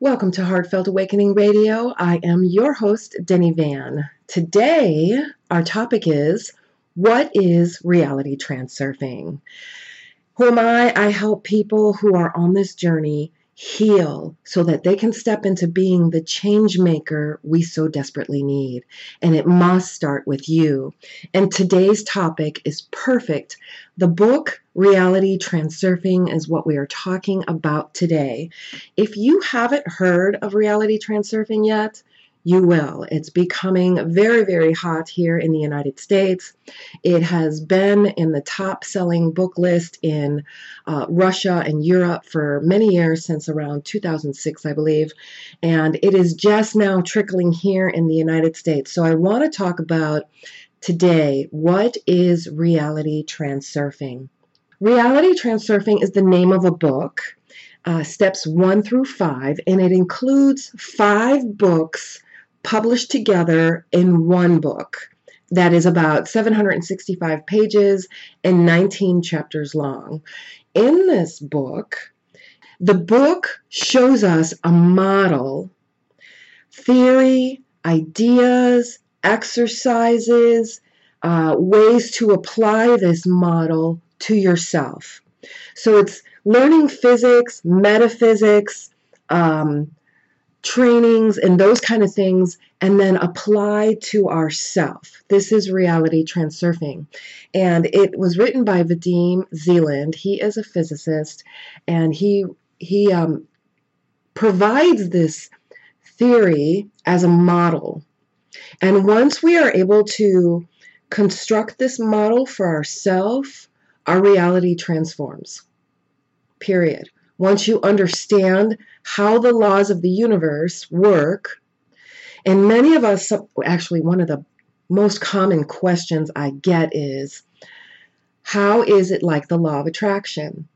Welcome to Heartfelt Awakening Radio. I am your host, Denny Van. Today, our topic is What is reality transurfing? Who am I? I help people who are on this journey heal so that they can step into being the change maker we so desperately need. And it must start with you. And today's topic is perfect. The book Reality Transurfing is what we are talking about today. If you haven't heard of reality transurfing yet, you will. It's becoming very, very hot here in the United States. It has been in the top selling book list in uh, Russia and Europe for many years, since around 2006, I believe. And it is just now trickling here in the United States. So I want to talk about today what is reality transurfing? Reality Transurfing is the name of a book. Uh, steps one through five, and it includes five books published together in one book that is about 765 pages and 19 chapters long. In this book, the book shows us a model, theory, ideas, exercises, uh, ways to apply this model to yourself. So it's learning physics, metaphysics, um, trainings and those kind of things and then apply to ourself. This is reality transurfing. And it was written by Vadim Zeland. He is a physicist and he he um, provides this theory as a model. And once we are able to construct this model for ourselves, our reality transforms. Period once you understand how the laws of the universe work, and many of us, actually, one of the most common questions I get is, how is it like the law of attraction?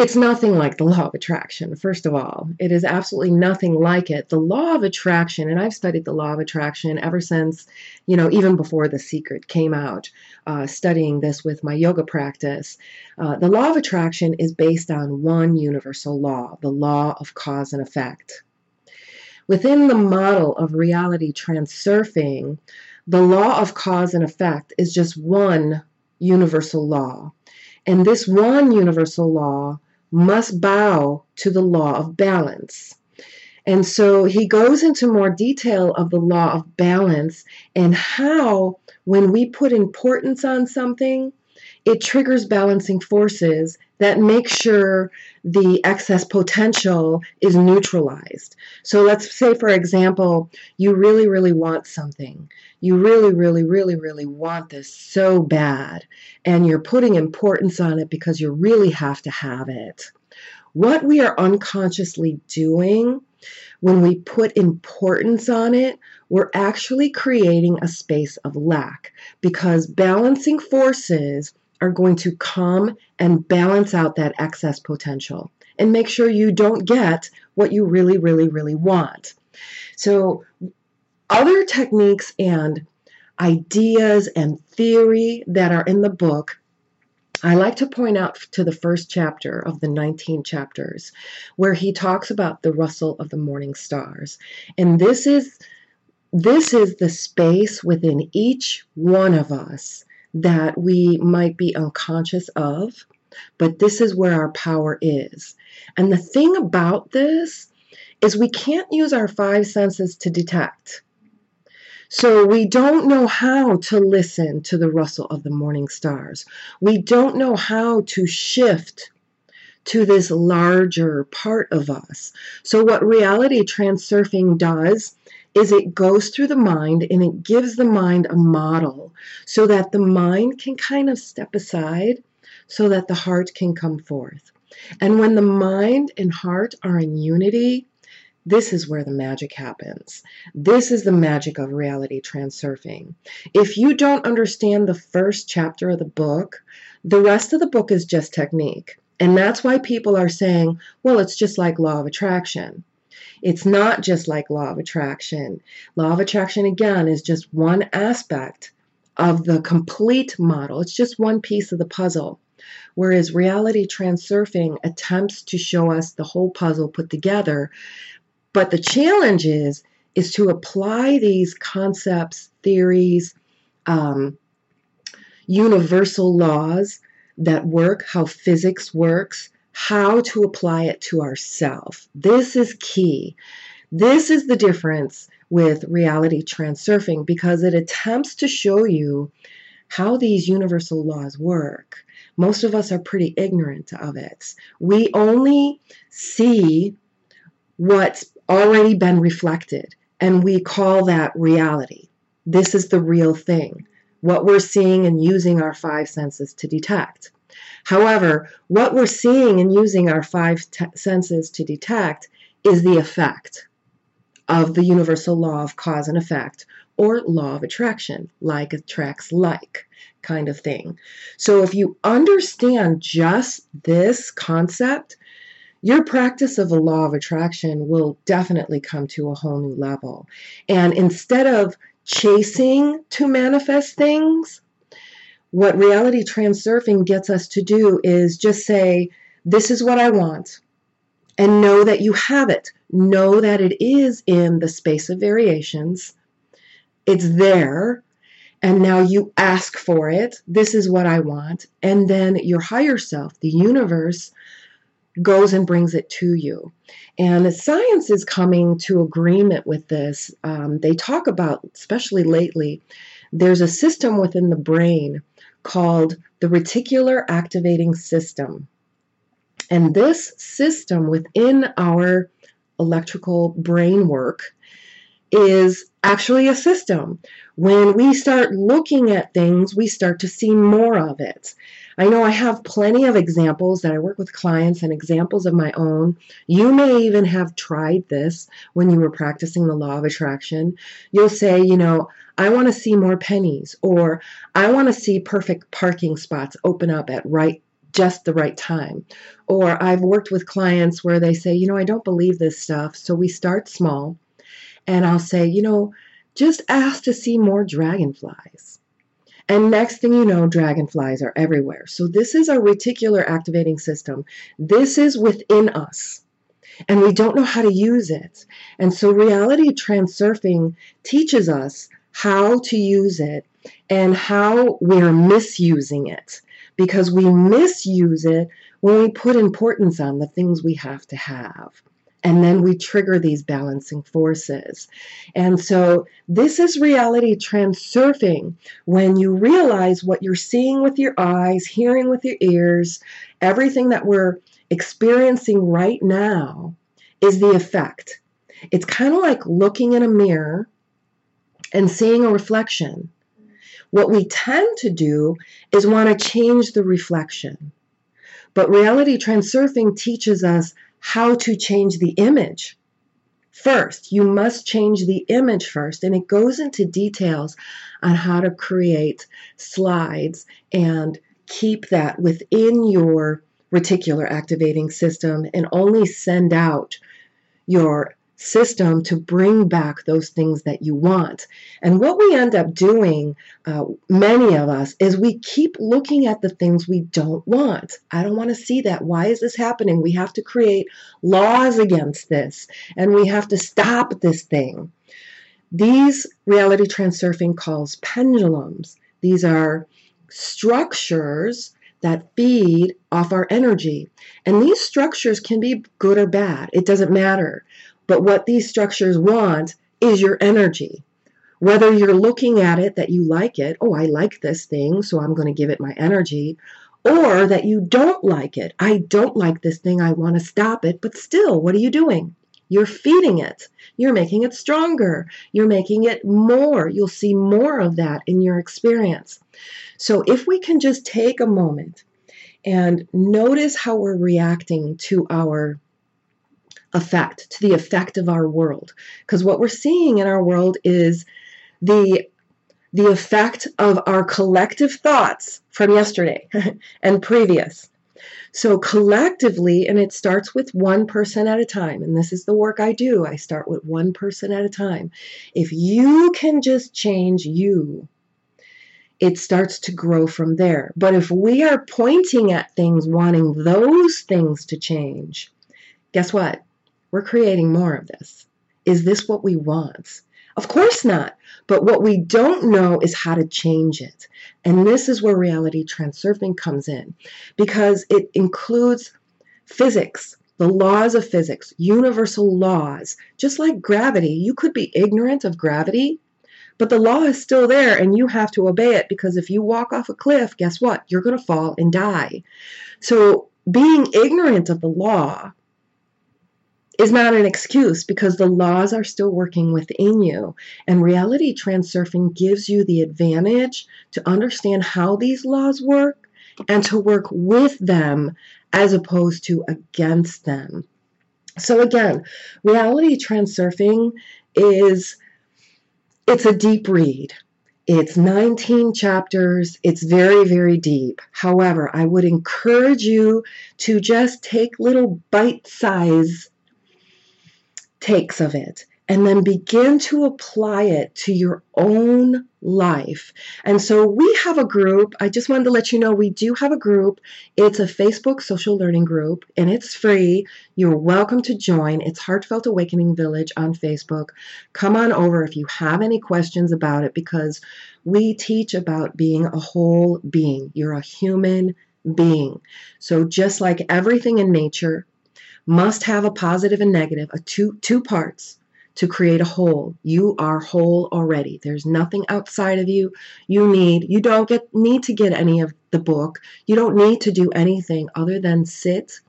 It's nothing like the law of attraction, first of all. It is absolutely nothing like it. The law of attraction, and I've studied the law of attraction ever since, you know, even before The Secret came out, uh, studying this with my yoga practice. Uh, the law of attraction is based on one universal law, the law of cause and effect. Within the model of reality transurfing, the law of cause and effect is just one universal law. And this one universal law must bow to the law of balance. And so he goes into more detail of the law of balance and how, when we put importance on something, it triggers balancing forces that make sure the excess potential is neutralized. So let's say, for example, you really, really want something. You really, really, really, really want this so bad, and you're putting importance on it because you really have to have it. What we are unconsciously doing when we put importance on it, we're actually creating a space of lack because balancing forces are going to come and balance out that excess potential and make sure you don't get what you really, really, really want. So, other techniques and ideas and theory that are in the book, I like to point out to the first chapter of the 19 chapters where he talks about the rustle of the morning stars. And this is this is the space within each one of us that we might be unconscious of, but this is where our power is. And the thing about this is we can't use our five senses to detect. So we don't know how to listen to the rustle of the morning stars. We don't know how to shift to this larger part of us. So, what reality transurfing does is it goes through the mind and it gives the mind a model so that the mind can kind of step aside so that the heart can come forth. And when the mind and heart are in unity, this is where the magic happens. This is the magic of reality transurfing. If you don't understand the first chapter of the book, the rest of the book is just technique. And that's why people are saying, well, it's just like law of attraction. It's not just like law of attraction. Law of attraction, again, is just one aspect of the complete model, it's just one piece of the puzzle. whereas reality transurfing attempts to show us the whole puzzle put together. But the challenge is is to apply these concepts, theories, um, universal laws that work, how physics works, how to apply it to ourselves. This is key. This is the difference with reality transurfing because it attempts to show you how these universal laws work. Most of us are pretty ignorant of it. We only see what's already been reflected, and we call that reality. This is the real thing, what we're seeing and using our five senses to detect. However, what we're seeing and using our five senses to detect is the effect of the universal law of cause and effect or law of attraction, like attracts like kind of thing. So if you understand just this concept, your practice of the law of attraction will definitely come to a whole new level. And instead of chasing to manifest things, what reality transurfing gets us to do is just say, This is what I want, and know that you have it. Know that it is in the space of variations, it's there. And now you ask for it. This is what I want. And then your higher self, the universe, goes and brings it to you. And science is coming to agreement with this. Um, they talk about, especially lately, there's a system within the brain called the reticular activating system. And this system within our electrical brain work is actually a system. When we start looking at things, we start to see more of it. I know I have plenty of examples that I work with clients and examples of my own. You may even have tried this when you were practicing the law of attraction. You'll say, you know, I want to see more pennies, or I want to see perfect parking spots open up at right just the right time. Or I've worked with clients where they say, you know, I don't believe this stuff. So we start small and I'll say, you know, just ask to see more dragonflies. And next thing you know, dragonflies are everywhere. So this is our reticular activating system. This is within us and we don't know how to use it. And so reality transurfing teaches us how to use it and how we're misusing it because we misuse it when we put importance on the things we have to have. And then we trigger these balancing forces. And so, this is reality transurfing when you realize what you're seeing with your eyes, hearing with your ears, everything that we're experiencing right now is the effect. It's kind of like looking in a mirror and seeing a reflection. What we tend to do is want to change the reflection. But reality transurfing teaches us how to change the image. First, you must change the image first, and it goes into details on how to create slides and keep that within your reticular activating system and only send out your system to bring back those things that you want. And what we end up doing, uh, many of us, is we keep looking at the things we don't want. I don't want to see that. Why is this happening? We have to create laws against this, and we have to stop this thing. These reality transurfing calls pendulums. These are structures that feed off our energy. And these structures can be good or bad. It doesn't matter. But what these structures want is your energy. Whether you're looking at it that you like it, oh, I like this thing, so I'm going to give it my energy, or that you don't like it. I don't like this thing, I want to stop it, but still, what are you doing? You're feeding it. You're making it stronger. You're making it more. You'll see more of that in your experience. So, if we can just take a moment and notice how we're reacting to our effect, to the effect of our world. Because what we're seeing in our world is the the effect of our collective thoughts from yesterday and previous. So, collectively, and it starts with one person at a time, and this is the work I do. I start with one person at a time. If you can just change you, it starts to grow from there. But if we are pointing at things, wanting those things to change, guess what? We're creating more of this. Is this what we want? Of course not. But what we don't know is how to change it. And this is where reality transurfing comes in because it includes physics, the laws of physics, universal laws. Just like gravity, you could be ignorant of gravity, but the law is still there and you have to obey it because if you walk off a cliff, guess what? You're going to fall and die. So being ignorant of the law is not an excuse because the laws are still working within you. And reality transurfing gives you the advantage to understand how these laws work and to work with them as opposed to against them. So again, reality transurfing is it's a deep read. It's 19 chapters. It's very, very deep. However, I would encourage you to just take little bite size takes of it and then begin to apply it to your own life. And so we have a group. I just wanted to let you know we do have a group. It's a Facebook social learning group and it's free. You're welcome to join. It's Heartfelt Awakening Village on Facebook. Come on over if you have any questions about it because we teach about being a whole being. You're a human being. So just like everything in nature, must have a positive and negative, a two two parts to create a whole. You are whole already. There's nothing outside of you you need. You don't get need to get any of the book. You don't need to do anything other than sit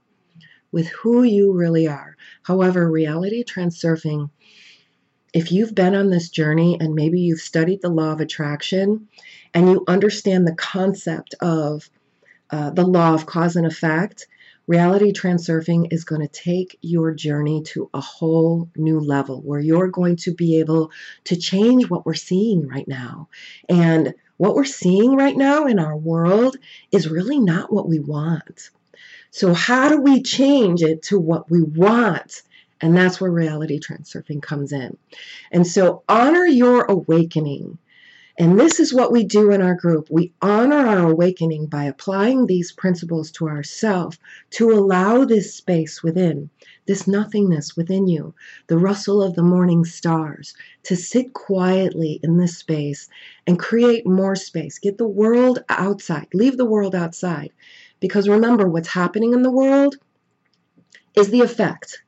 with who you really are. However, reality transurfing if you've been on this journey and maybe you've studied the law of attraction and you understand the concept of uh, the law of cause and effect, Reality transurfing is going to take your journey to a whole new level where you're going to be able to change what we're seeing right now. And what we're seeing right now in our world is really not what we want. So, how do we change it to what we want? And that's where reality transurfing comes in. And so, honor your awakening and this is what we do in our group. We honor our awakening by applying these principles to ourselves to allow this space within, this nothingness within you, the rustle of the morning stars, to sit quietly in this space and create more space. Get the world outside, leave the world outside. Because remember, what's happening in the world is the effect.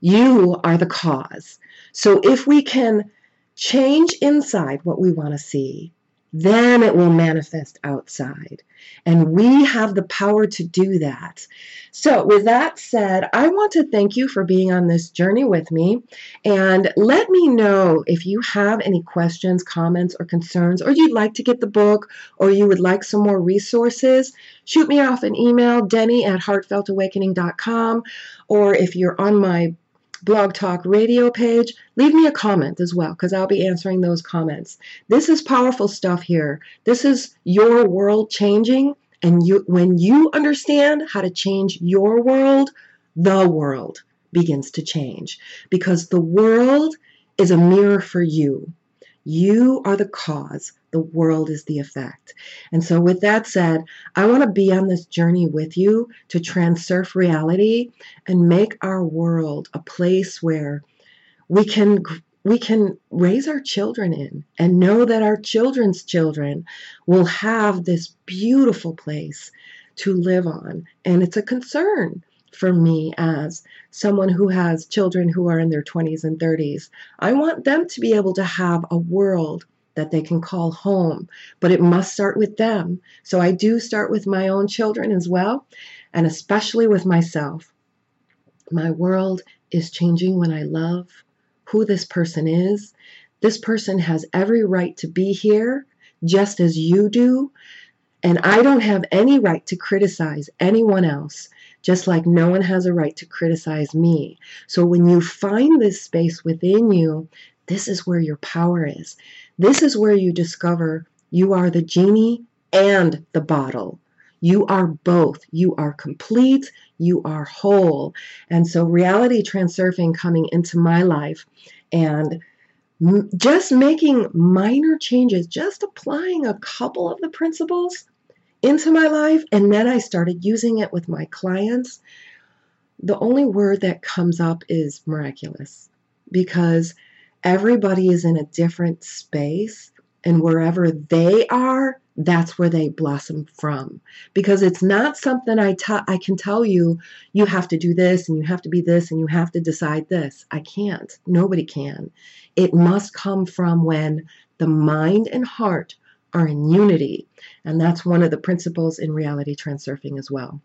You are the cause. So if we can change inside what we want to see, then it will manifest outside. And we have the power to do that. So, with that said, I want to thank you for being on this journey with me. And let me know if you have any questions, comments, or concerns, or you'd like to get the book, or you would like some more resources. Shoot me off an email, denny at heartfeltawakening.com, or if you're on my Blog Talk Radio page, leave me a comment as well because I'll be answering those comments. This is powerful stuff here. This is your world changing and you when you understand how to change your world, the world begins to change because the world is a mirror for you. You are the cause. The world is the effect. And so, with that said, I want to be on this journey with you to transurf reality and make our world a place where we can we can raise our children in and know that our children's children will have this beautiful place to live on. And it's a concern for me as someone who has children who are in their 20s and 30s. I want them to be able to have a world that they can call home, but it must start with them. So I do start with my own children as well, and especially with myself. My world is changing when I love who this person is. This person has every right to be here, just as you do. And I don't have any right to criticize anyone else just like no one has a right to criticize me. So when you find this space within you, this is where your power is. This is where you discover you are the genie and the bottle. You are both. You are complete. You are whole. And so, reality transurfing coming into my life and just making minor changes, just applying a couple of the principles into my life, and then I started using it with my clients. The only word that comes up is miraculous because everybody is in a different space, and wherever they are, that's where they blossom from. Because it's not something I, t- I can tell you you have to do this and you have to be this and you have to decide this. I can't. Nobody can. It must come from when the mind and heart are in unity. And that's one of the principles in reality transurfing as well.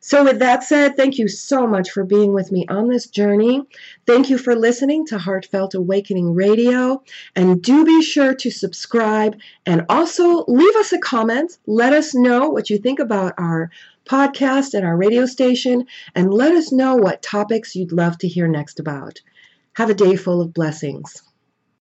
So, with that said, thank you so much for being with me on this journey. Thank you for listening to Heartfelt Awakening Radio. And do be sure to subscribe and also leave us a comment. Let us know what you think about our podcast and our radio station, and let us know what topics you'd love to hear next about. Have a day full of blessings.